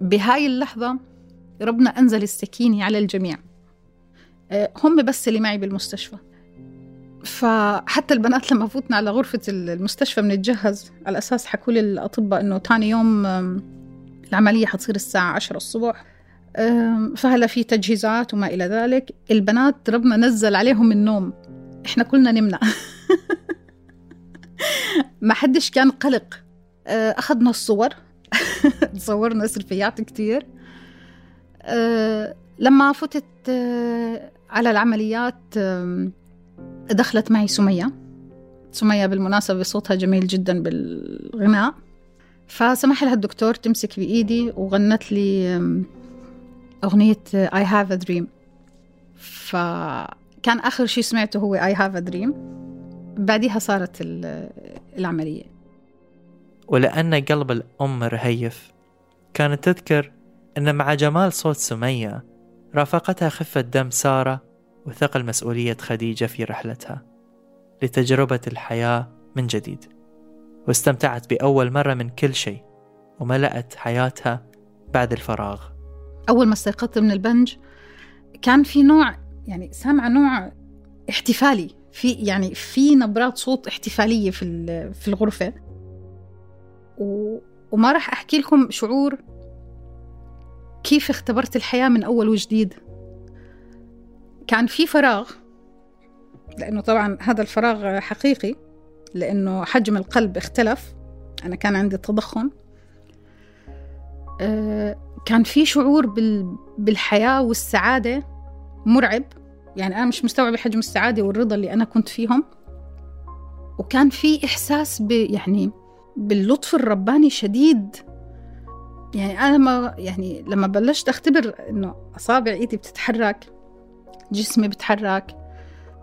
بهاي اللحظة ربنا أنزل السكينة على الجميع. أه، هم بس اللي معي بالمستشفى. فحتى البنات لما فوتنا على غرفة المستشفى بنتجهز. على أساس حكوا لي الأطباء إنه تاني يوم العملية حتصير الساعة عشرة الصبح. فهلا في تجهيزات وما إلى ذلك. البنات ربنا نزل عليهم النوم. إحنا كلنا نمنا. ما حدش كان قلق. أخذنا الصور. تصورنا سلفيات كتير. أه، لما فتت أه، على العمليات دخلت معي سمية. سمية بالمناسبة صوتها جميل جدا بالغناء. فسمح لها الدكتور تمسك بإيدي وغنت لي أغنية I have a dream. فكان آخر شيء سمعته هو I have a dream. بعدها صارت العملية. ولأن قلب الأم رهيف. كانت تذكر أن مع جمال صوت سمية رافقتها خفة دم سارة وثقل مسؤولية خديجة في رحلتها لتجربة الحياة من جديد. واستمتعت بأول مرة من كل شيء وملأت حياتها بعد الفراغ. أول ما استيقظت من البنج كان في نوع يعني سامعة نوع احتفالي في يعني في نبرات صوت احتفالية في في الغرفة. و وما راح أحكي لكم شعور كيف اختبرت الحياة من أول وجديد. كان في فراغ لأنه طبعا هذا الفراغ حقيقي لأنه حجم القلب اختلف. أنا كان عندي تضخم. آه، كان في شعور بالحياة والسعادة مرعب. يعني أنا مش مستوعبة حجم السعادة والرضا اللي أنا كنت فيهم. وكان في إحساس ب يعني باللطف الرباني شديد. يعني أنا ما يعني لما بلشت أختبر إنه أصابع إيدي بتتحرك جسمي بتحرك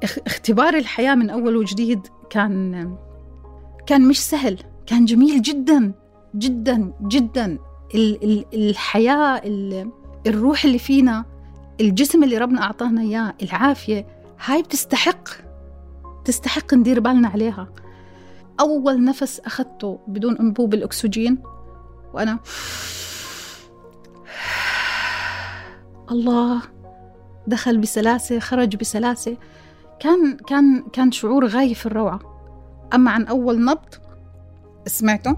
اختبار الحياة من أول وجديد كان كان مش سهل كان جميل جدا جدا جدا. الحياة الروح اللي فينا الجسم اللي ربنا أعطانا إياه العافية هاي بتستحق تستحق ندير بالنا عليها. أول نفس أخذته بدون أنبوب الأكسجين. وأنا الله دخل بسلاسة خرج بسلاسة. كان كان كان شعور غاية في الروعة. أما عن أول نبض سمعته.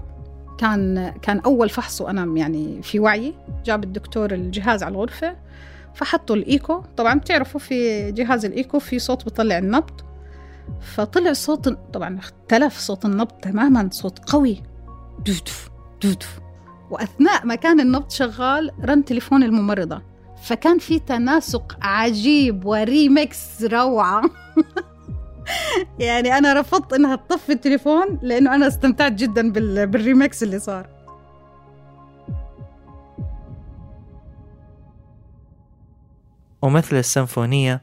كان كان أول فحص وأنا يعني في وعي. جاب الدكتور الجهاز على الغرفة فحطوا الإيكو. طبعا بتعرفوا في جهاز الإيكو في صوت بيطلع النبض. فطلع صوت طبعا اختلف صوت النبض تماما صوت قوي. دودف دودف وأثناء ما كان النبض شغال رن تليفون الممرضة. فكان في تناسق عجيب وريمكس روعة. يعني أنا رفضت إنها تطفي التليفون لأنه أنا استمتعت جدا بالريمكس اللي صار. ومثل السيمفونية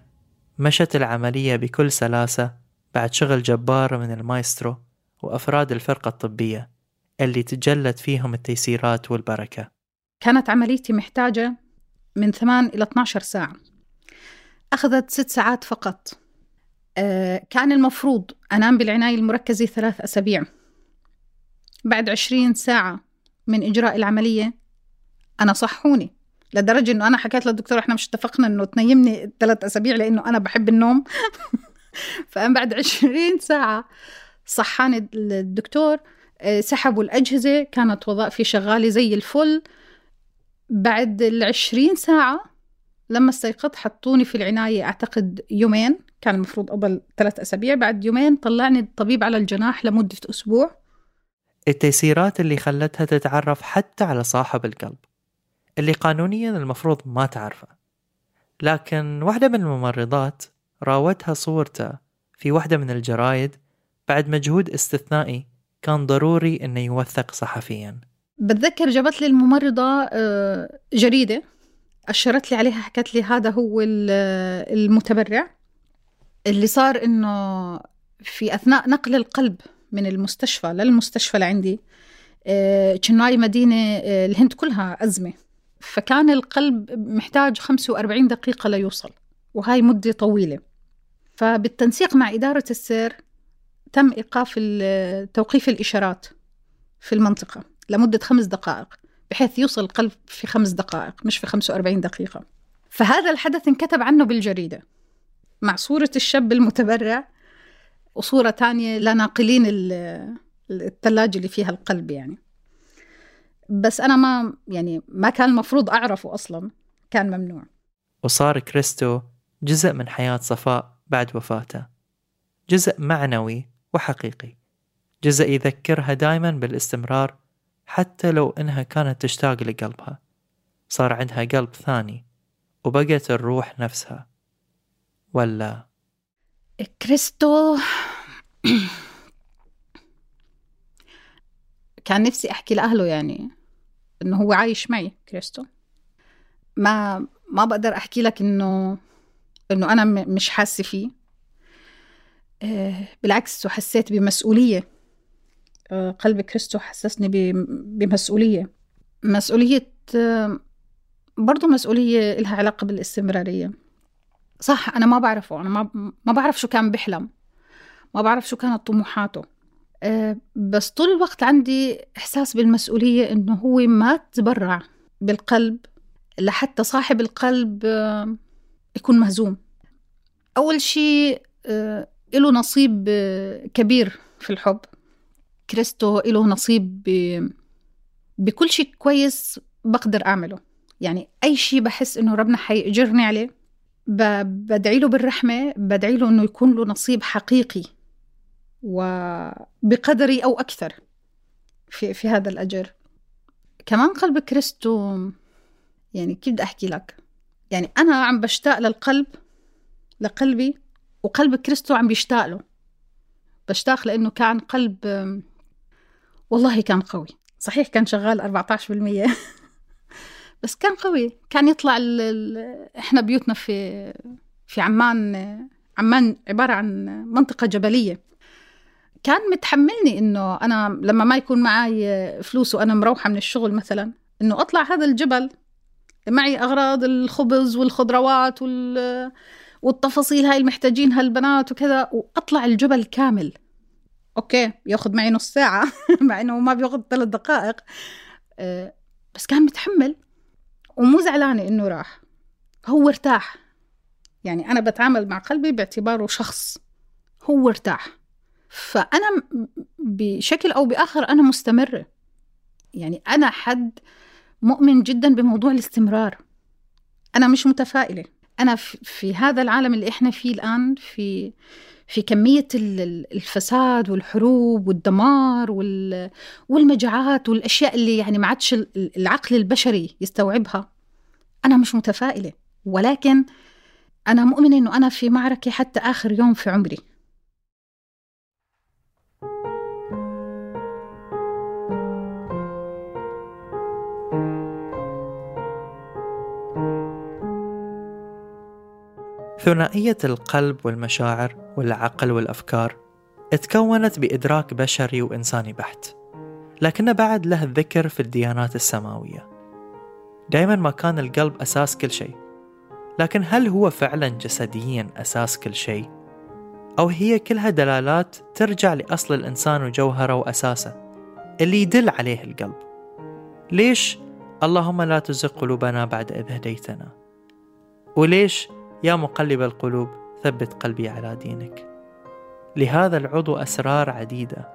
مشت العملية بكل سلاسة. بعد شغل جبار من المايسترو وأفراد الفرقة الطبية اللي تجلت فيهم التيسيرات والبركة. كانت عمليتي محتاجة من 8 إلى 12 ساعة. أخذت ست ساعات فقط. أه كان المفروض أنام بالعناية المركزة ثلاث أسابيع. بعد عشرين ساعة من إجراء العملية أنا صحوني لدرجة إنه أنا حكيت للدكتور إحنا مش اتفقنا إنه تنيمني ثلاث أسابيع لأنه أنا بحب النوم. فأنا بعد عشرين ساعة صحاني الدكتور آه، سحبوا الأجهزة كانت وظائفي شغالة زي الفل. بعد العشرين ساعة لما استيقظت حطوني في العناية أعتقد يومين كان المفروض قبل ثلاث أسابيع. بعد يومين طلعني الطبيب على الجناح لمدة أسبوع. التيسيرات اللي خلتها تتعرف حتى على صاحب القلب اللي قانونيا المفروض ما تعرفه. لكن واحدة من الممرضات راوتها صورته في واحدة من الجرايد بعد مجهود استثنائي كان ضروري إنه يوثق صحفيا. بتذكر جابت لي الممرضة آه، جريدة أشرت لي عليها حكت لي هذا هو المتبرع اللي صار إنه في أثناء نقل القلب من المستشفى للمستشفى لعندي آه، تشناي مدينة آه، الهند كلها أزمة فكان القلب محتاج 45 دقيقة ليوصل وهاي مدة طويلة. فبالتنسيق مع إدارة السير تم إيقاف توقيف الإشارات في المنطقة لمدة خمس دقائق بحيث يوصل القلب في خمس دقائق مش في 45 دقيقة. فهذا الحدث انكتب عنه بالجريدة مع صورة الشاب المتبرع وصورة تانية لناقلين الثلاجة اللي فيها القلب يعني. بس أنا ما يعني ما كان المفروض أعرفه أصلا كان ممنوع. وصار كريستو جزء من حياة صفاء. بعد وفاته. جزء معنوي وحقيقي. جزء يذكرها دايما بالاستمرار حتى لو إنها كانت تشتاق لقلبها. صار عندها قلب ثاني وبقت الروح نفسها. ولا. كريستو. كان نفسي أحكي لأهله يعني إنه هو عايش معي كريستو. ما ما بقدر أحكي لك إنه إنه أنا مش حاسة فيه. آه، بالعكس وحسيت بمسؤولية. آه، قلب كريستو حسسني بمسؤولية. مسؤولية آه، برضو مسؤولية لها علاقة بالاستمرارية. صح أنا ما بعرفه. أنا ما, ما بعرف شو كان بحلم ما بعرف شو كانت طموحاته. بس طول الوقت عندي إحساس بالمسؤولية إنه هو ما تبرع بالقلب. لحتى صاحب القلب يكون مهزوم أول شيء له نصيب كبير في الحب كريستو له نصيب. بكل شيء كويس بقدر أعمله يعني أي شيء بحس إنه ربنا حيأجرني عليه. بدعي له بالرحمة بدعي له إنه يكون له نصيب حقيقي وبقدري أو أكثر في, في هذا الأجر كمان قلب كريستو يعني كيف بدي أحكي لك يعني أنا عم بشتاق للقلب لقلبي وقلب كريستو عم بيشتاق له. بشتاق لأنه كان قلب والله كان قوي. صحيح كان شغال 14% بس كان قوي. كان يطلع ال ال إحنا بيوتنا في في عمان عمان عبارة عن منطقة جبلية. كان متحملني إنه أنا لما ما يكون معي فلوس وأنا مروحة من الشغل مثلا إنه أطلع هذا الجبل معي أغراض الخبز والخضروات وال والتفاصيل هاي المحتاجينها البنات وكذا وأطلع الجبل كامل. أوكي ياخذ معي نص ساعة مع إنه ما بياخذ ثلاث دقائق. أه بس كان متحمل ومو زعلانة إنه راح. هو ارتاح. يعني أنا بتعامل مع قلبي باعتباره شخص. هو ارتاح. فأنا بشكل أو بآخر أنا مستمرة. يعني أنا حد مؤمن جدا بموضوع الاستمرار. أنا مش متفائلة. أنا في هذا العالم اللي إحنا فيه الآن في في كمية الفساد والحروب والدمار والمجاعات والأشياء اللي يعني ما عادش العقل البشري يستوعبها. أنا مش متفائلة. ولكن أنا مؤمنة إنه أنا في معركة حتى آخر يوم في عمري. ثنائية القلب والمشاعر والعقل والأفكار تكونت بإدراك بشري وإنساني بحت لكن بعد له ذكر في الديانات السماوية. دائما ما كان القلب أساس كل شيء لكن هل هو فعلا جسديا أساس كل شيء؟ أو هي كلها دلالات ترجع لأصل الإنسان وجوهره وأساسه اللي يدل عليه القلب؟ ليش اللهم لا تزغ قلوبنا بعد إذ هديتنا؟ وليش يا مقلب القلوب ثبت قلبي على دينك. لهذا العضو أسرار عديدة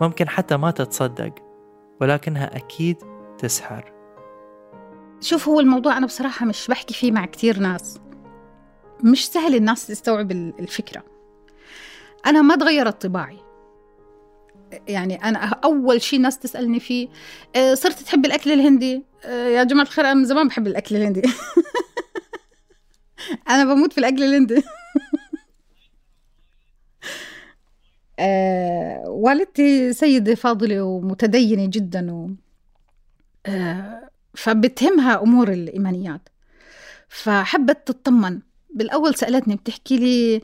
ممكن حتى ما تتصدق ولكنها أكيد تسحر. شوف هو الموضوع أنا بصراحة مش بحكي فيه مع كتير ناس. مش سهل الناس تستوعب الفكرة. أنا ما تغيرت طباعي. يعني أنا أول شيء ناس تسألني فيه آه، صرت تحب الأكل الهندي؟ آه، يا جماعة الخير أنا من زمان بحب الأكل الهندي. أنا بموت في الأكل الهندي آه والدتي سيدة فاضلة ومتدينة جدا و آه فبتهمها أمور الإيمانيات. فحبت تطمن. بالأول سألتني بتحكي لي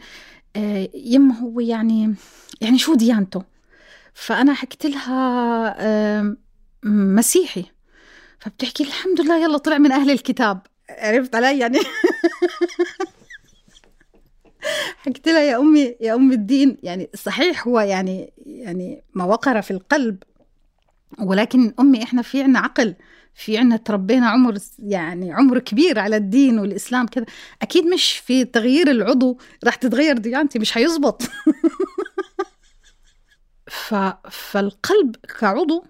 آه يما هو يعني يعني شو ديانته؟ فأنا حكيت لها آه مسيحي. فبتحكي الحمد لله يلا طلع من أهل الكتاب. عرفت علي يعني. حكيت لها يا أمي يا ام الدين. يعني صحيح هو يعني يعني ما وقر في القلب ولكن أمي إحنا في عنا عقل في عنا تربينا عمر يعني عمر كبير على الدين والإسلام كذا. أكيد مش في تغيير العضو راح تتغير ديانتي مش حيزبط. ف... فالقلب كعضو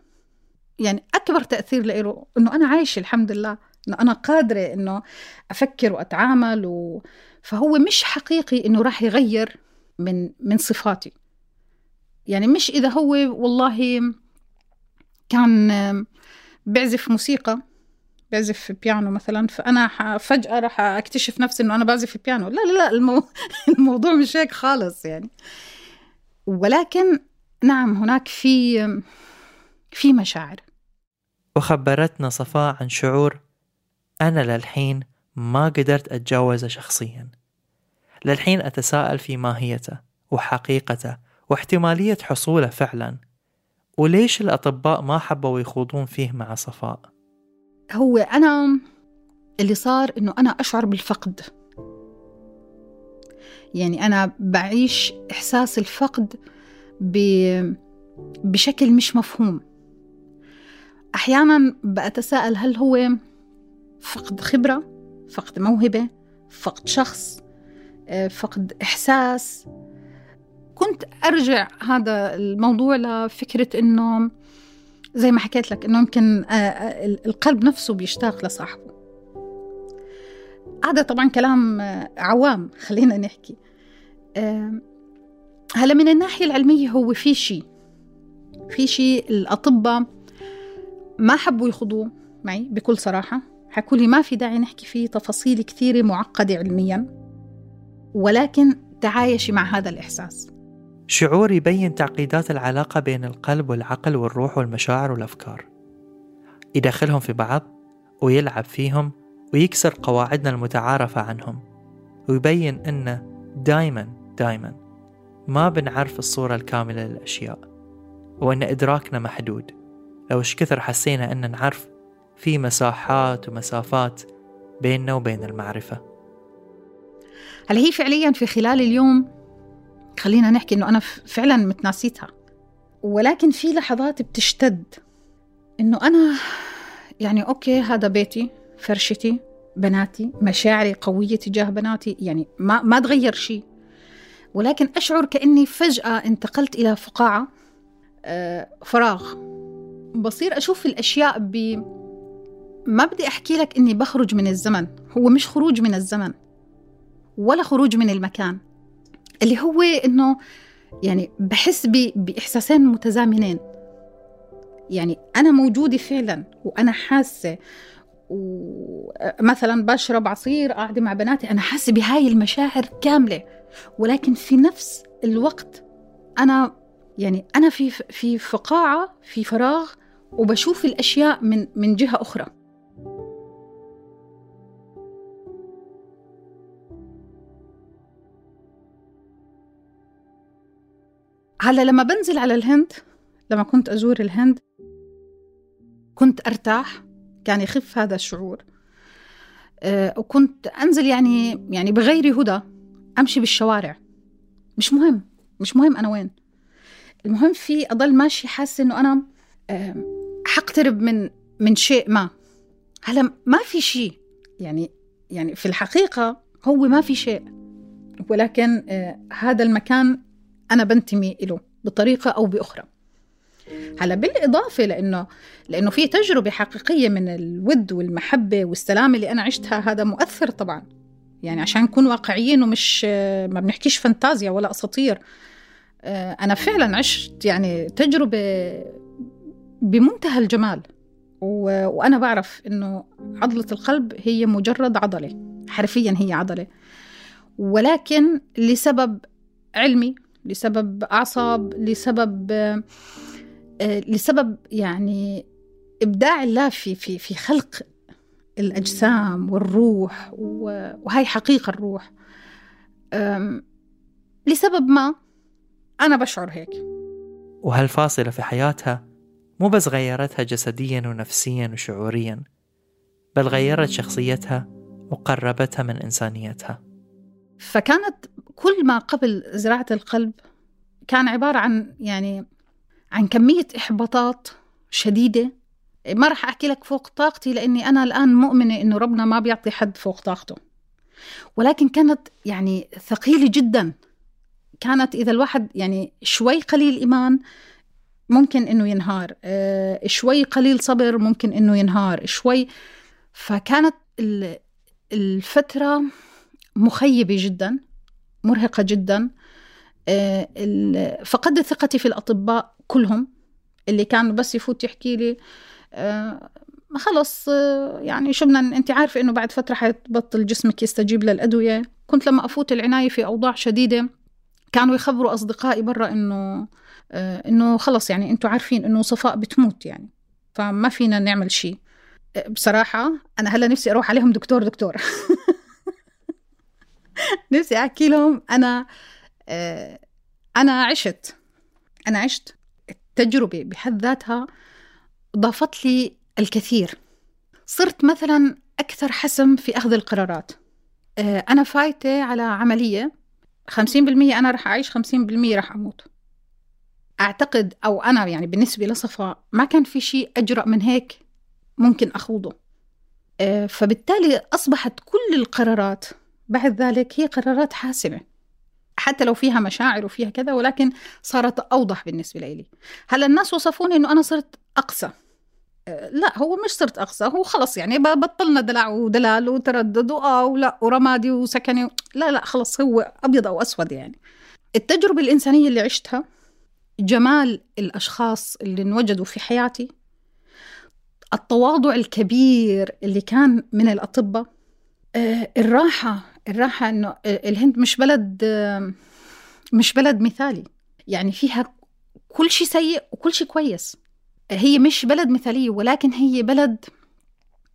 يعني أكبر تأثير له إنه أنا عايشة الحمد لله. إنه أنا قادرة إنه أفكر وأتعامل و... فهو مش حقيقي إنه راح يغير من من صفاتي. يعني مش إذا هو والله كان بيعزف موسيقى بيعزف بيانو مثلا فأنا فجأة راح أكتشف نفسي إنه أنا بعزف بيانو. لا لا لا المو... الموضوع مش هيك خالص يعني. ولكن نعم هناك في في مشاعر. وخبرتنا صفاء عن شعور أنا للحين ما قدرت أتجاوزه شخصيا. للحين أتساءل في ماهيته وحقيقته واحتمالية حصوله فعلا. وليش الأطباء ما حبوا يخوضون فيه مع صفاء؟ هو أنا اللي صار إنه أنا أشعر بالفقد. يعني أنا بعيش إحساس الفقد ب... بشكل مش مفهوم. أحيانا بأتساءل هل هو فقد خبرة فقد موهبة فقد شخص آه، فقد إحساس. كنت أرجع هذا الموضوع لفكرة إنه زي ما حكيت لك إنه يمكن آه، آه، القلب نفسه بيشتاق لصاحبه. هذا طبعا كلام عوام خلينا نحكي. هلا من الناحية العلمية هو في شيء في شيء الأطباء ما حبوا يخوضوه معي بكل صراحة. حكوا لي ما في داعي نحكي فيه تفاصيل كثيرة معقدة علميا ولكن تعايشي مع هذا الإحساس. شعور يبين تعقيدات العلاقة بين القلب والعقل والروح والمشاعر والأفكار. يدخلهم في بعض ويلعب فيهم ويكسر قواعدنا المتعارفة عنهم ويبين أنه دايما دايما ما بنعرف الصورة الكاملة للأشياء وأن إدراكنا محدود. لو إيش كثر حسينا أن نعرف في مساحات ومسافات بيننا وبين المعرفة. هل هي فعليا في خلال اليوم؟ خلينا نحكي إنه أنا فعلا متناسيتها. ولكن في لحظات بتشتد. إنه أنا يعني أوكي هذا بيتي فرشتي بناتي مشاعري قوية تجاه بناتي يعني ما ما تغير شيء. ولكن أشعر كأني فجأة انتقلت إلى فقاعة آه، فراغ. بصير أشوف الأشياء ب ما بدي أحكي لك إني بخرج من الزمن. هو مش خروج من الزمن ولا خروج من المكان. اللي هو إنه يعني بحس بإحساسين متزامنين. يعني أنا موجودة فعلا وأنا حاسة ومثلا بشرب عصير قاعدة مع بناتي أنا حاسة بهاي المشاعر كاملة. ولكن في نفس الوقت أنا يعني أنا في في فقاعة في فراغ وبشوف الأشياء من من جهة أخرى. هلا لما بنزل على الهند لما كنت أزور الهند كنت أرتاح كان يخف هذا الشعور. أه وكنت أنزل يعني يعني بغير هدى أمشي بالشوارع. مش مهم مش مهم أنا وين. المهم في أضل ماشي حاسة إنه أنا أه حقترب من من شيء ما. هلا ما في شيء. يعني يعني في الحقيقة هو ما في شيء. ولكن أه هذا المكان أنا بنتمي له بطريقة أو بأخرى. هلا بالإضافة لأنه لأنه في تجربة حقيقية من الود والمحبة والسلام اللي أنا عشتها هذا مؤثر طبعا. يعني عشان نكون واقعيين ومش ما بنحكيش فانتازيا ولا أساطير. آه، أنا فعلا عشت يعني تجربة بمنتهى الجمال. و... وأنا بعرف إنه عضلة القلب هي مجرد عضلة حرفيا هي عضلة. ولكن لسبب علمي لسبب أعصاب لسبب آه، لسبب يعني إبداع الله في في في خلق الأجسام والروح وهي حقيقة الروح. لسبب ما أنا بشعر هيك. وهالفاصلة في حياتها مو بس غيرتها جسديا ونفسيا وشعوريا بل غيرت شخصيتها وقربتها من إنسانيتها؟ فكانت كل ما قبل زراعة القلب كان عبارة عن يعني عن كمية إحباطات شديدة. ما راح أحكي لك فوق طاقتي لأني أنا الآن مؤمنة إنه ربنا ما بيعطي حد فوق طاقته. ولكن كانت يعني ثقيلة جدا. كانت إذا الواحد يعني شوي قليل إيمان ممكن إنه ينهار آه، شوي قليل صبر ممكن إنه ينهار شوي. فكانت الفترة مخيبة جدا. مرهقة جدا. آه، فقدت ثقتي في الأطباء كلهم. اللي كان بس يفوت يحكي لي آه، خلص آه، يعني شو بدنا أنت عارفة إنه بعد فترة حيتبطل جسمك يستجيب للأدوية. كنت لما أفوت العناية في أوضاع شديدة كانوا يخبروا أصدقائي برا إنه إنه خلص يعني أنتم عارفين إنه صفاء بتموت يعني فما فينا نعمل شيء. بصراحة أنا هلأ نفسي أروح عليهم دكتور دكتور. نفسي أحكي لهم أنا آه، أنا عشت أنا عشت التجربة بحد ذاتها ضافت لي الكثير. صرت مثلا أكثر حسم في أخذ القرارات. آه، أنا فايتة على خمسين بالمية أنا رح خمسين بالمية رح أموت. أعتقد أو أنا يعني بالنسبة لصفاء ما كان في شيء أجرأ من هيك ممكن أخوضه. آه، فبالتالي أصبحت كل القرارات بعد ذلك هي قرارات حاسمة. حتى لو فيها مشاعر وفيها كذا ولكن صارت أوضح بالنسبة لي. هلأ الناس وصفوني أنه أنا صرت أقسى آه، لا هو مش صرت أقسى هو خلص يعني بطلنا دلع ودلال وتردد وآه ولا ورمادي وسكني لا لا خلص هو أبيض أو أسود يعني. التجربة الإنسانية اللي عشتها جمال الأشخاص اللي انوجدوا في حياتي التواضع الكبير اللي كان من الأطباء آه، الراحة الراحة إنه الهند مش بلد مش بلد مثالي. يعني فيها كل شيء سيء وكل شيء كويس. هي مش بلد مثالية ولكن هي بلد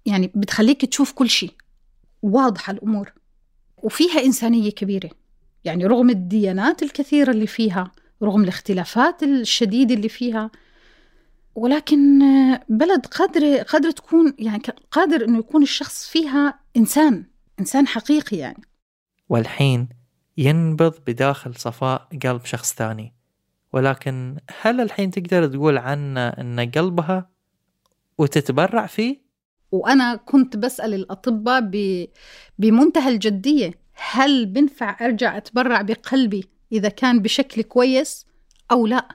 يعني بتخليك تشوف كل شيء. واضحة الأمور. وفيها إنسانية كبيرة. يعني رغم الديانات الكثيرة اللي فيها رغم الاختلافات الشديدة اللي فيها ولكن بلد قادرة قادرة تكون يعني قادر إنه يكون الشخص فيها إنسان. إنسان حقيقي يعني. والحين ينبض بداخل صفاء قلب شخص ثاني. ولكن هل الحين تقدر تقول عنه أن قلبها وتتبرع فيه؟ وأنا كنت بسأل الأطباء ب... بمنتهى الجدية هل بنفع أرجع أتبرع بقلبي إذا كان بشكل كويس أو لا؟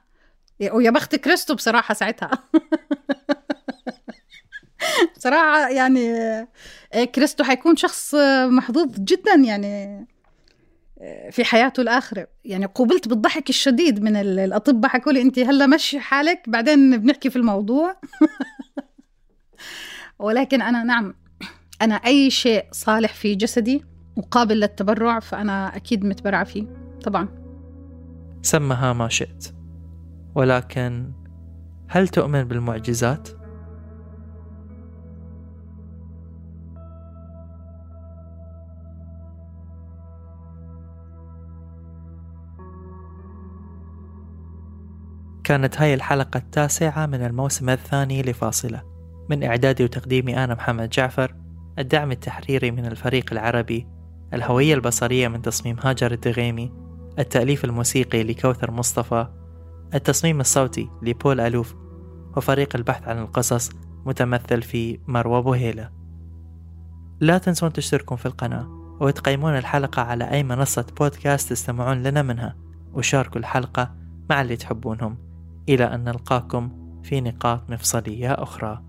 ويا بخت كريستو بصراحة ساعتها. بصراحة يعني آه، كريستو حيكون شخص محظوظ جدا يعني آه، في حياته الآخرة. يعني قوبلت بالضحك الشديد من الأطباء حكوا لي أنت هلأ مشي حالك بعدين بنحكي في الموضوع. ولكن أنا نعم أنا أي شيء صالح في جسدي وقابل للتبرع فأنا أكيد متبرعة فيه طبعا. سمها ما شئت. ولكن هل تؤمن بالمعجزات؟ كانت هاي الحلقة التاسعة من الموسم الثاني لفاصلة. من إعدادي وتقديمي أنا محمد جعفر الدعم التحريري من الفريق العربي الهوية البصرية من تصميم هاجر الدغيمي التأليف الموسيقي لكوثر مصطفى التصميم الصوتي لبول ألوف وفريق البحث عن القصص متمثل في مروى بوهيلة. لا تنسون تشتركون في القناة وتقيمون الحلقة على أي منصة بودكاست تستمعون لنا منها وشاركوا الحلقة مع اللي تحبونهم. إلى أن نلقاكم في نقاط مفصلية أخرى.